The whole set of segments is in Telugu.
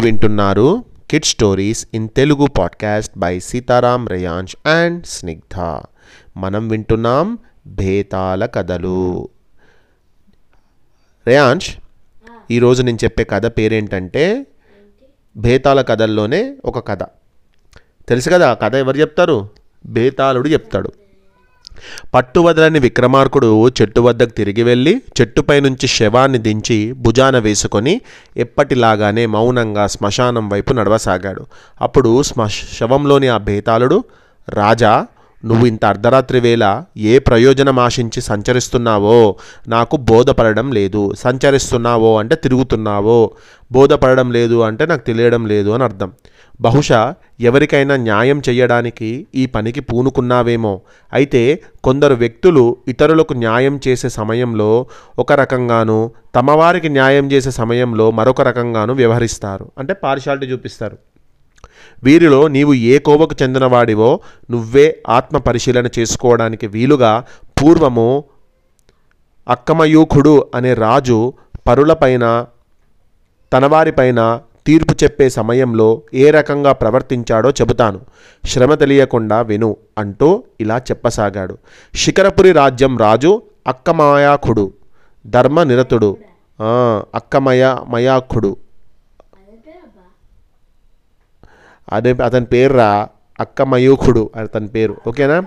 వింటున్నారు kid stories in Telugu podcast by Sitaram Reyansh and Snigdha మనం వింటున్నాం భేతాల కథలు. రేయాంష్ ఈరోజు నేను చెప్పే కథ పేరేంటంటే భేతాల కథల్లోనే ఒక కథ. తెలుసు కదా ఆ కథ ఎవరు చెప్తారు? బేతాళుడు చెప్తాడు. పట్టువదలని విక్రమార్కుడు చెట్టు వద్దకు తిరిగి వెళ్ళి చెట్టుపై నుంచి శవాన్ని దించి భుజాన వేసుకొని ఎప్పటిలాగానే మౌనంగా శ్మశానం వైపు నడవసాగాడు. అప్పుడు శ్మ శవంలోని ఆ బేతాళుడు రాజా నువ్వు ఇంత అర్ధరాత్రి వేళ ఏ ప్రయోజనం ఆశించి సంచరిస్తున్నావో? నాకు బోధపడడం లేదు. సంచరిస్తున్నావో అంటే తిరుగుతున్నావో? బోధపడడం లేదు అంటే నాకు తెలియడం లేదు అని అర్థం. బహుశా ఎవరికైనా న్యాయం చేయడానికి ఈ పనికి పూనుకున్నావేమో. అయితే కొందరు వ్యక్తులు ఇతరులకు న్యాయం చేసే సమయంలో ఒక రకంగాను తమవారికి న్యాయం చేసే సమయంలో మరొక రకంగాను వ్యవహరిస్తారు. అంటే పార్షాలిటీ చూపిస్తారు. వీరిలో నీవు ఏ కోవకు చెందినవాడివో నువ్వే ఆత్మ పరిశీలన చేసుకోవడానికి వీలుగా పూర్వము అక్కమయూఖుడు అనే రాజు పరులపైన తనవారిపైన తీర్పు చెప్పే సమయంలో ఏ రకంగా ప్రవర్తించాడో చెబుతాను. శ్రమ తెలియకుండా విను అంటూ ఇలా చెప్పసాగాడు. శిఖరపురి రాజ్యం రాజు అక్కమాయాఖుడు ధర్మనిరతుడు. నిరతుడు అక్కమయ మయాఖుడు అదే అతని పేర్రా అక్కమయూఖుడు అతని పేరు. ఓకేనా?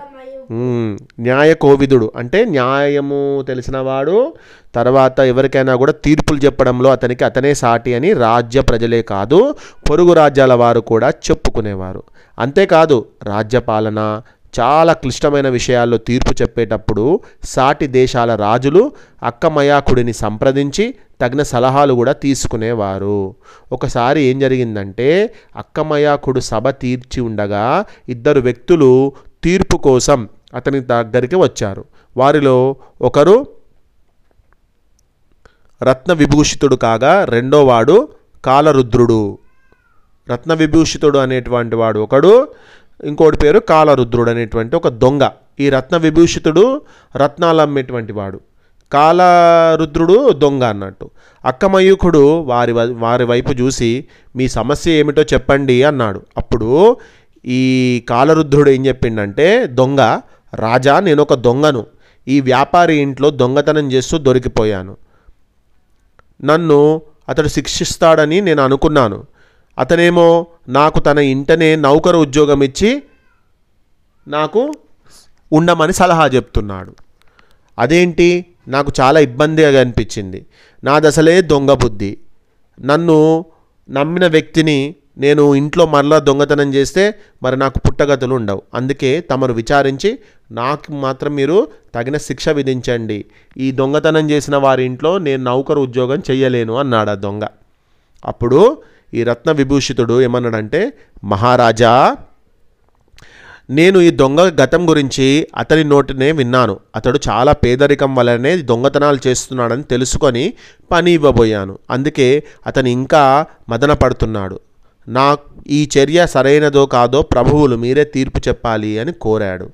న్యాయ కోవిదుడు. అంటే న్యాయము తెలిసినవాడు తర్వాత ఎవరికైనా కూడా తీర్పులు చెప్పడంలో అతనికి అతనే సాటి అని రాజ్య ప్రజలే కాదు పొరుగు రాజ్యాల వారు కూడా చెప్పుకునేవారు. అంతేకాదు రాజ్యపాలన చాలా క్లిష్టమైన విషయాల్లో తీర్పు చెప్పేటప్పుడు సాటి దేశాల రాజులు అక్కమయాకుడిని సంప్రదించి తగిన సలహాలు కూడా తీసుకునేవారు. ఒకసారి ఏం జరిగిందంటే అక్కమయాకుడు సభ తీర్చి ఉండగా ఇద్దరు వ్యక్తులు తీర్పు కోసం అతని దగ్గరికి వచ్చారు. వారిలో ఒకరు రత్న విభూషితుడు కాగా రెండోవాడు కాలరుద్రుడు. రత్న విభూషితుడు అనేటువంటి వాడు ఒకడు ఇంకోటి పేరు కాలరుద్రుడు అనేటువంటి ఒక దొంగ. ఈ రత్న విభూషితుడు రత్నాలు అమ్మేటువంటి వాడు. కాలరుద్రుడు దొంగ అన్నట్టు. అక్కమయూకుడు వారి వారి వైపు చూసి మీ సమస్య ఏమిటో చెప్పండి అన్నాడు. అప్పుడు ఈ కాలరుద్రుడు ఏం చెప్పిండంటే దొంగ రాజా నేను ఒక దొంగను. ఈ వ్యాపారి ఇంట్లో దొంగతనం చేస్తూ దొరికిపోయాను. నన్ను అతడు శిక్షిస్తాడని నేను అనుకున్నాను. అతనేమో నాకు తన ఇంటనే నౌకరు ఉద్యోగం ఇచ్చి నాకు ఉండమని సలహా చెప్తున్నాడు. అదేంటి? నాకు చాలా ఇబ్బందిగా అనిపించింది. నాదసలే దొంగ బుద్ధి. నన్ను నమ్మిన వ్యక్తిని నేను ఇంట్లో మరలా దొంగతనం చేస్తే మరి నాకు పుట్టగతులు ఉండవు. అందుకే తమరు విచారించి నాకు మాత్రం మీరు తగిన శిక్ష విధించండి. ఈ దొంగతనం చేసిన వారి ఇంట్లో నేను నౌకరు ఉద్యోగం చెయ్యలేను అన్నాడు ఆ దొంగ. అప్పుడు ఈ రత్న విభూషితుడు ఏమన్నాడంటే మహారాజా నేను ఈ దొంగ గతం గురించి అతని నోటినే విన్నాను. అతడు చాలా పేదరికం వల్లనే దొంగతనాలు చేస్తున్నాడని తెలుసుకొని పని ఇవ్వబోయాను. అందుకే అతను ఇంకా మదన పడుతున్నాడు. నా ఈ చర్య సరైనదో కాదో ప్రభువులు మీరే తీర్పు చెప్పాలి అని కోరాడు.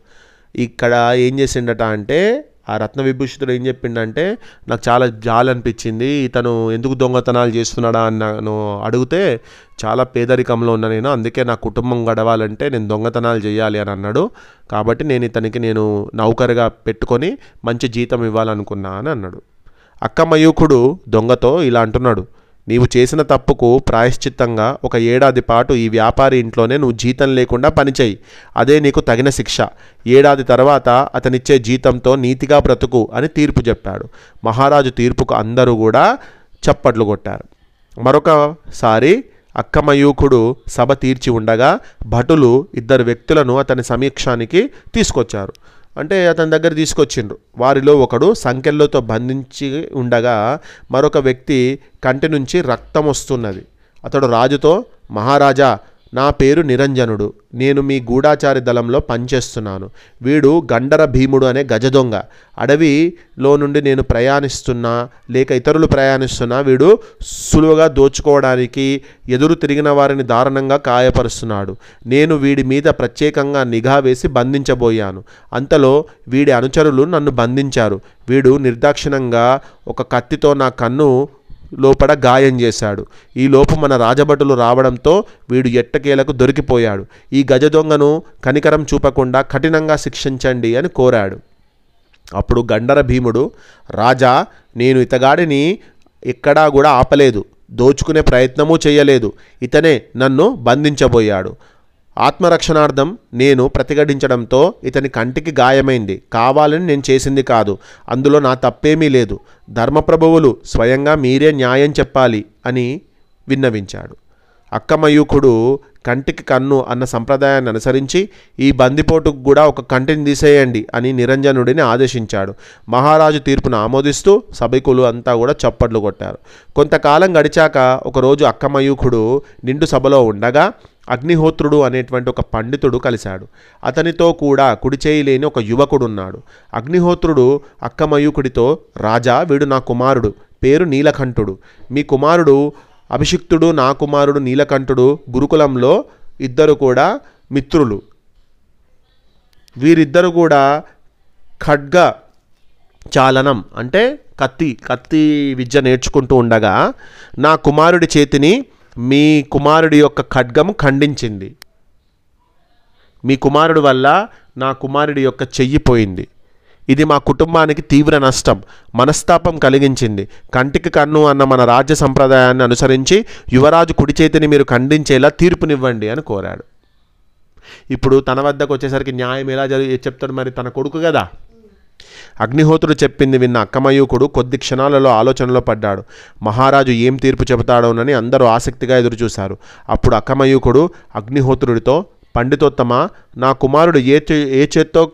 ఇక్కడ ఏం చేసిండట అంటే ఆ రత్న విభూషితుడు ఏం చెప్పిండంటే నాకు చాలా జాలి అనిపించింది ఇతను ఎందుకు దొంగతనాలు చేస్తున్నాడా అని నన్ను అడిగితే చాలా పేదరికంలో ఉన్నా నేను అందుకే నా కుటుంబం గడవాలంటే నేను దొంగతనాలు చేయాలి అని అన్నాడు. కాబట్టి నేను ఇతనికి నేను నౌకరుగా పెట్టుకొని మంచి జీతం ఇవ్వాలనుకున్నా అని అన్నాడు. అక్కమయూకుడు దొంగతో ఇలా అంటున్నాడు నీవు చేసిన తప్పుకు ప్రాయశ్చిత్తంగా ఒక ఏడాది పాటు ఈ వ్యాపారి ఇంట్లోనే నువ్వు జీతం లేకుండా పనిచేయి. అదే నీకు తగిన శిక్ష. ఏడాది తర్వాత అతనిచ్చే జీతంతో నీతిగా బ్రతుకు అని తీర్పు చెప్పాడు. మహారాజు తీర్పుకు అందరూ కూడా చప్పట్లు కొట్టారు. మరొకసారి అక్కమయూకుడు సభ తీర్చి ఉండగా భటులు ఇద్దరు వ్యక్తులను అతని సమీక్షానికి తీసుకొచ్చారు. అంటే అతని దగ్గర తీసుకొచ్చిండ్రు. వారిలో ఒకడు సంకెళ్ళతో బంధించి ఉండగా మరొక వ్యక్తి కంటి నుంచి రక్తం వస్తున్నది. అతడు రాజుతో మహారాజా నా పేరు నిరంజనుడు. నేను మీ గూఢాచారి దళంలో పనిచేస్తున్నాను. వీడు గండర భీముడు అనే గజదొంగ అడవిలో నుండి నేను ప్రయాణిస్తున్నా లేక ఇతరులు ప్రయాణిస్తున్నా వీడు సులువుగా దోచుకోవడానికి ఎదురు తిరిగిన వారిని దారుణంగా కాయపరుస్తున్నాడు. నేను వీడి మీద ప్రత్యేకంగా నిఘా వేసి బంధించబోయాను. అంతలో వీడి అనుచరులు నన్ను బంధించారు. వీడు నిర్దాక్షిణంగా ఒక కత్తితో నా కన్ను లోపల గాయం చేశాడు. ఈ లోపు మన రాజభటులు రావడంతో వీడు ఎట్టకేలకు దొరికిపోయాడు. ఈ గజ దొంగను కనికరం చూపకుండా కఠినంగా శిక్షించండి అని కోరాడు. అప్పుడు గండర భీముడు రాజా నేను ఇతగాడిని ఎక్కడా కూడా ఆపలేదు. దోచుకునే ప్రయత్నమూ చేయలేదు. ఇతనే నన్ను బంధించబోయాడు. ఆత్మరక్షణార్థం నేను ప్రతిఘటించడంతో ఇతని కంటికి గాయమైంది. కావాలని నేను చేసింది కాదు. అందులో నా తప్పేమీ లేదు. ధర్మప్రభువులు స్వయంగా మీరే న్యాయం చెప్పాలి అని విన్నవించాడు. అక్కమయూకుడు కంటికి కన్ను అన్న సంప్రదాయాన్ని అనుసరించి ఈ బందిపోటుకు కూడా ఒక కంటిని తీసేయండి అని నిరంజనుడిని ఆదేశించాడు. మహారాజు తీర్పును ఆమోదిస్తూ సభికులు అంతా కూడా చప్పట్లు కొట్టారు. కొంతకాలం గడిచాక ఒకరోజు అక్కమయూకుడు నిండు సభలో ఉండగా అగ్నిహోత్రుడు అనేటువంటి ఒక పండితుడు కలిశాడు. అతనితో కూడా కుడిచేయి లేని ఒక యువకుడు ఉన్నాడు అగ్నిహోత్రుడు అక్కమయూకుడితో రాజా వీడు నా కుమారుడు. పేరు నీలకంఠుడు. మీ కుమారుడు అభిషిక్తుడు నా కుమారుడు నీలకంఠుడు గురుకులంలో ఇద్దరు కూడా మిత్రులు. వీరిద్దరు కూడా ఖడ్గ చాలనం అంటే కత్తి కత్తి విద్య నేర్చుకుంటూ ఉండగా నా కుమారుడి చేతిని మీ కుమారుడి యొక్క ఖడ్గము ఖండించింది. మీ కుమారుడు వల్ల నా కుమారుడి యొక్క చెయ్యి పోయింది. ఇది మా కుటుంబానికి తీవ్ర నష్టం మనస్తాపం కలిగించింది. కంటికి కన్ను అన్న మన రాజ్య సంప్రదాయాన్ని అనుసరించి యువరాజు కుడి చేతిని మీరు ఖండించేలా తీర్పునివ్వండి అని కోరాడు. ఇప్పుడు తన వద్దకు వచ్చేసరికి న్యాయం ఎలా జరిగి చెప్తాడు మరి తన కొడుకు కదా? అగ్నిహోత్రుడు చెప్పింది విన్న అక్కమయూకుడు కొద్ది క్షణాలలో ఆలోచనలో పడ్డాడు. మహారాజు ఏం తీర్పు చెబుతాడోనని అందరూ ఆసక్తిగా ఎదురుచూశారు. అప్పుడు అక్కమయూకుడు అగ్నిహోత్రుడితో పండితోత్తమ నా కుమారుడు ఏ చే- ఏ చేత్తో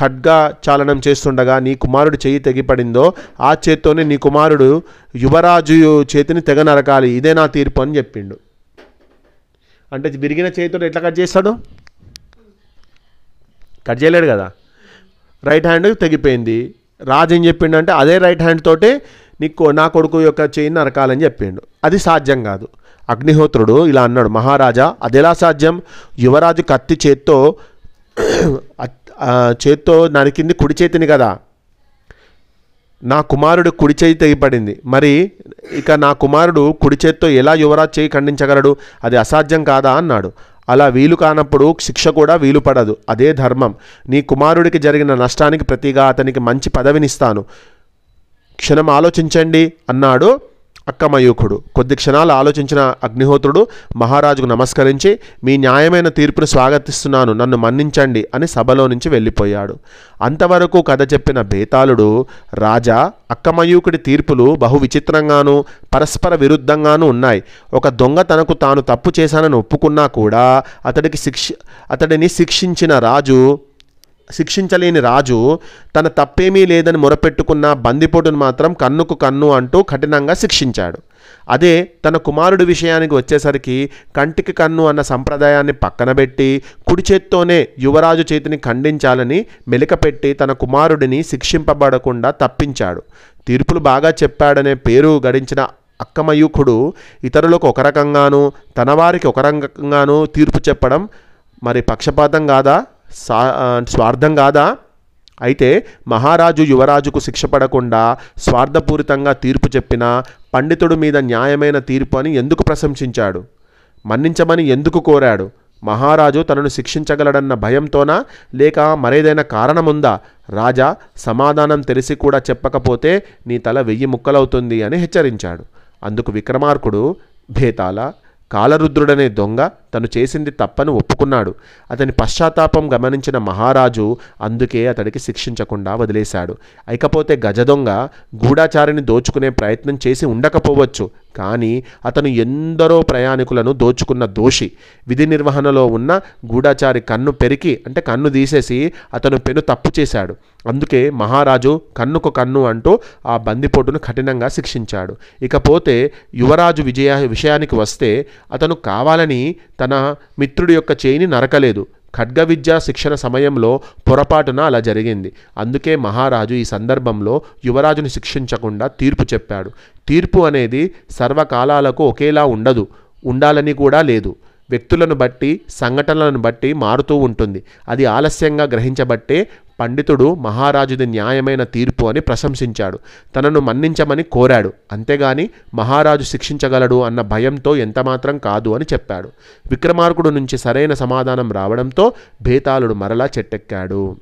ఖడ్గా చాలనం చేస్తుండగా నీ కుమారుడు చెయ్యి తెగిపడిందో ఆ చేత్తోనే నీ కుమారుడు యువరాజు చేతిని తెగ నరకాలి. ఇదే నా తీర్పు అని చెప్పిండు. అంటే విరిగిన చేతితో ఎట్లా కట్ చేస్తాడు? కట్ చేయలేడు కదా? రైట్ హ్యాండ్ తెగిపోయింది. రాజు ఏం చెప్పిండు అంటే అదే రైట్ హ్యాండ్ తోటే నీకు నా కొడుకు యొక్క చేయిని నరకాలని చెప్పిండు. అది సాధ్యం కాదు. అగ్నిహోత్రుడు ఇలా అన్నాడు మహారాజా అదెలా సాధ్యం? యువరాజు కత్తి చేత్తో చేత్తో నరికింది కుడి చేతిని కదా. నా కుమారుడు కుడి చేయి తెగిపడింది మరి ఇక నా కుమారుడు కుడి చేత్తో ఎలా యువరాజ్ చేయి ఖండించగలడు? అది అసాధ్యం కాదా? అన్నాడు. అలా వీలు కానప్పుడు శిక్ష కూడా వీలు పడదు. అదే ధర్మం. నీ కుమారుడికి జరిగిన నష్టానికి ప్రతిగా అతనికి మంచి పదవినిస్తాను. క్షణం ఆలోచించండి అన్నాడు. అక్కమయూకుడు కొద్ది క్షణాలు ఆలోచించిన అగ్నిహోత్రుడు మహారాజుకు నమస్కరించి మీ న్యాయమైన తీర్పును స్వాగతిస్తున్నాను నన్ను మన్నించండి అని సభలో నుంచి వెళ్ళిపోయాడు. అంతవరకు కథ చెప్పిన బేతాళుడు రాజా అక్కమయూకుడి తీర్పులు బహు విచిత్రంగానూ పరస్పర విరుద్ధంగానూ ఉన్నాయి. ఒక దొంగ తనకు తాను తప్పు చేశానని ఒప్పుకున్నా కూడా అతడికి శిక్ష అతడిని శిక్షించిన రాజు శిక్షించలేని రాజు తన తప్పేమీ లేదని మొరపెట్టుకున్న బందిపోటును మాత్రం కన్నుకు కన్ను అంటూ కఠినంగా శిక్షించాడు. అదే తన కుమారుడి విషయానికి వచ్చేసరికి కంటికి కన్ను అన్న సంప్రదాయాన్ని పక్కన పెట్టి కుడి చేత్తోనే యువరాజు చేతిని ఖండించాలని మెలికపెట్టి తన కుమారుడిని శిక్షింపబడకుండా తప్పించాడు. తీర్పులు బాగా చెప్పాడనే పేరు గడించిన అక్కమయూఖుడు ఇతరులకు ఒక రకంగానూ తన వారికి ఒక రకంగానూ తీర్పు చెప్పడం మరి పక్షపాతం కాదా? సా స్వార్థం కాదా? అయితే మహారాజు యువరాజుకు శిక్ష పడకుండా స్వార్థపూరితంగా తీర్పు చెప్పిన పండితుడి మీద న్యాయమైన తీర్పు అని ఎందుకు ప్రశంసించాడు? మన్నించమని ఎందుకు కోరాడు? మహారాజు తనను శిక్షించగలడన్న భయంతోనా? లేక మరేదైనా కారణముందా? రాజా సమాధానం తెలిసి కూడా చెప్పకపోతే నీ తల వెయ్యి ముక్కలవుతుంది అని హెచ్చరించాడు. అందుకు విక్రమార్కుడు భేతాల కాలరుద్రుడనే దొంగ తను చేసింది తప్పని ఒప్పుకున్నాడు. అతని పశ్చాత్తాపం గమనించిన మహారాజు అందుకే అతడికి శిక్షించకుండా వదిలేశాడు. ఇకపోతే గజదొంగ గూఢాచారిని దోచుకునే ప్రయత్నం చేసి ఉండకపోవచ్చు. కానీ అతను ఎందరో ప్రయాణికులను దోచుకున్న దోషి. విధి నిర్వహణలో ఉన్న గూఢాచారి కన్ను పెరికి అంటే కన్ను తీసేసి అతను పెను తప్పు చేశాడు. అందుకే మహారాజు కన్నుకు కన్ను అంటూ ఆ బందిపోటును కఠినంగా శిక్షించాడు. ఇకపోతే యువరాజు విజయ విషయానికి వస్తే అతను కావాలని తన మిత్రుడి యొక్క చేయిని నరకలేదు. ఖడ్గ విద్యా శిక్షణ సమయంలో పొరపాటున అలా జరిగింది. అందుకే మహారాజు ఈ సందర్భంలో యువరాజుని శిక్షించకుండా తీర్పు చెప్పాడు. తీర్పు అనేది సర్వకాలాలకు ఒకేలా ఉండదు. ఉండాలని కూడా లేదు. వ్యక్తులను బట్టి సంఘటనలను బట్టి మారుతూ ఉంటుంది. అది ఆలస్యంగా గ్రహించబట్టే పండితుడు మహారాజుది న్యాయమైన తీర్పు అని ప్రశంసించాడు. తనను మన్నించమని కోరాడు. అంతేగాని మహారాజు శిక్షించగలడు అన్న భయంతో ఎంతమాత్రం కాదు అని చెప్పాడు. విక్రమార్కుడు నుంచి సరైన సమాధానం రావడంతో భేతాళుడు మరలా చెట్టెక్కాడు.